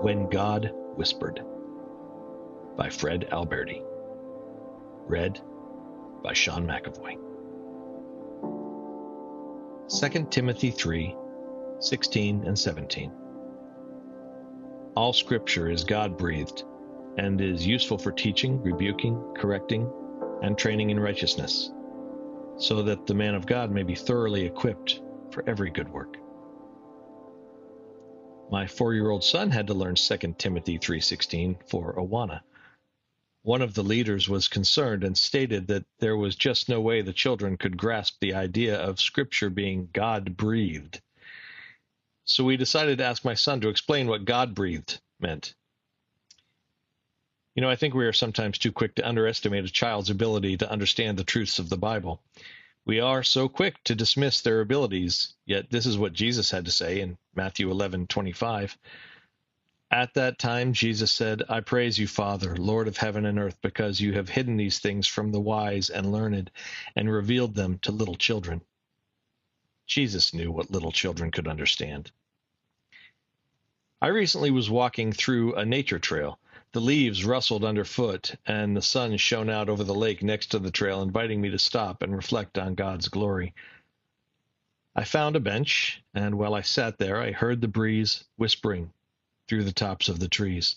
When God Whispered by Fred Alberti. Read by Sean McAvoy. 2 Timothy 3 16 and 17. All scripture is God breathed and is useful for teaching, rebuking, correcting, and training in righteousness, so that the man of God may be thoroughly equipped for every good work. My four-year-old son had to learn 2 Timothy 3.16 for Awana. One of the leaders was concerned and stated that there was just no way the children could grasp the idea of Scripture being God-breathed. So we decided to ask my son to explain what God-breathed meant. You know, I think we are sometimes too quick to underestimate a child's ability to understand the truths of the Bible. We are so quick to dismiss their abilities, yet this is what Jesus had to say in Matthew 11:25. At that time Jesus said, "I praise you, Father, Lord of heaven and earth, because you have hidden these things from the wise and learned and revealed them to little children." Jesus knew what little children could understand. I recently was walking through a nature trail the leaves rustled underfoot, and the sun shone out over the lake next to the trail, inviting me to stop and reflect on God's glory. I found a bench, and while I sat there, I heard the breeze whispering through the tops of the trees.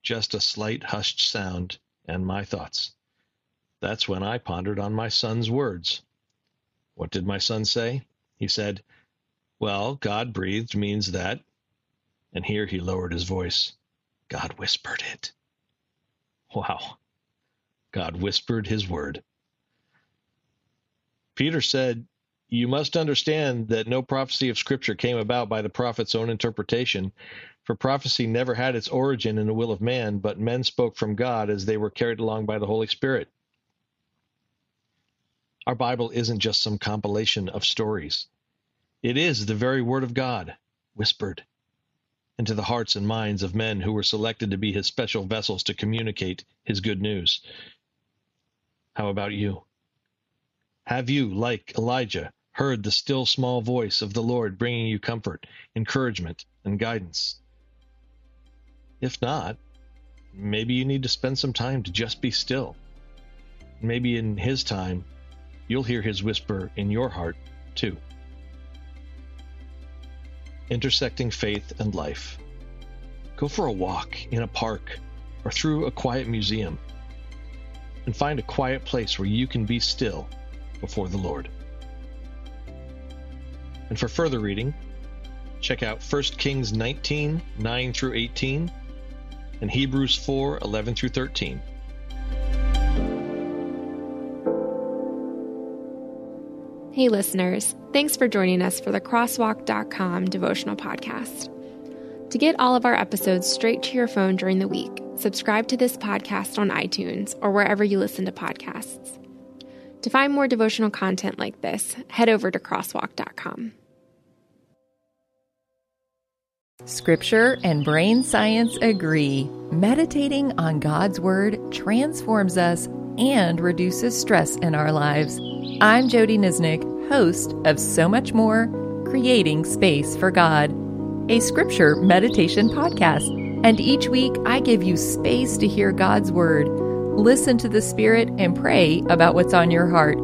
Just a slight hushed sound, and my thoughts. That's when I pondered on my son's words. What did my son say? He said, Well, God breathed means that. And here he lowered his voice. God whispered it. Wow. God whispered his word. Peter said, You must understand that no prophecy of Scripture came about by the prophet's own interpretation, for prophecy never had its origin in the will of man, but men spoke from God as they were carried along by the Holy Spirit. Our Bible isn't just some compilation of stories. It is the very Word of God, whispered into the hearts and minds of men who were selected to be his special vessels to communicate his good news. How about you? Have you, like Elijah, heard the still small voice of the Lord bringing you comfort, encouragement, and guidance? If not, maybe you need to spend some time to just be still. Maybe in His time, you'll hear His whisper in your heart, too intersecting faith and life. Go for a walk in a park or through a quiet museum and find a quiet place where you can be still before the Lord. And for further reading, check out 1 Kings 19 9 through 18 and Hebrews 4 11 through 13. Hey, listeners, thanks for joining us for the Crosswalk.com devotional podcast. To get all of our episodes straight to your phone during the week, subscribe to this podcast on iTunes or wherever you listen to podcasts. To find more devotional content like this, head over to Crosswalk.com. Scripture and brain science agree. Meditating on God's Word transforms us and reduces stress in our lives. I'm Jody Nisnik, host of So Much More Creating Space for God, a scripture meditation podcast. And each week I give you space to hear God's Word, listen to the Spirit, and pray about what's on your heart.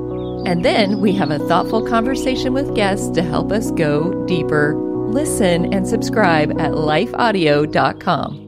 And then we have a thoughtful conversation with guests to help us go deeper. Listen and subscribe at lifeaudio.com.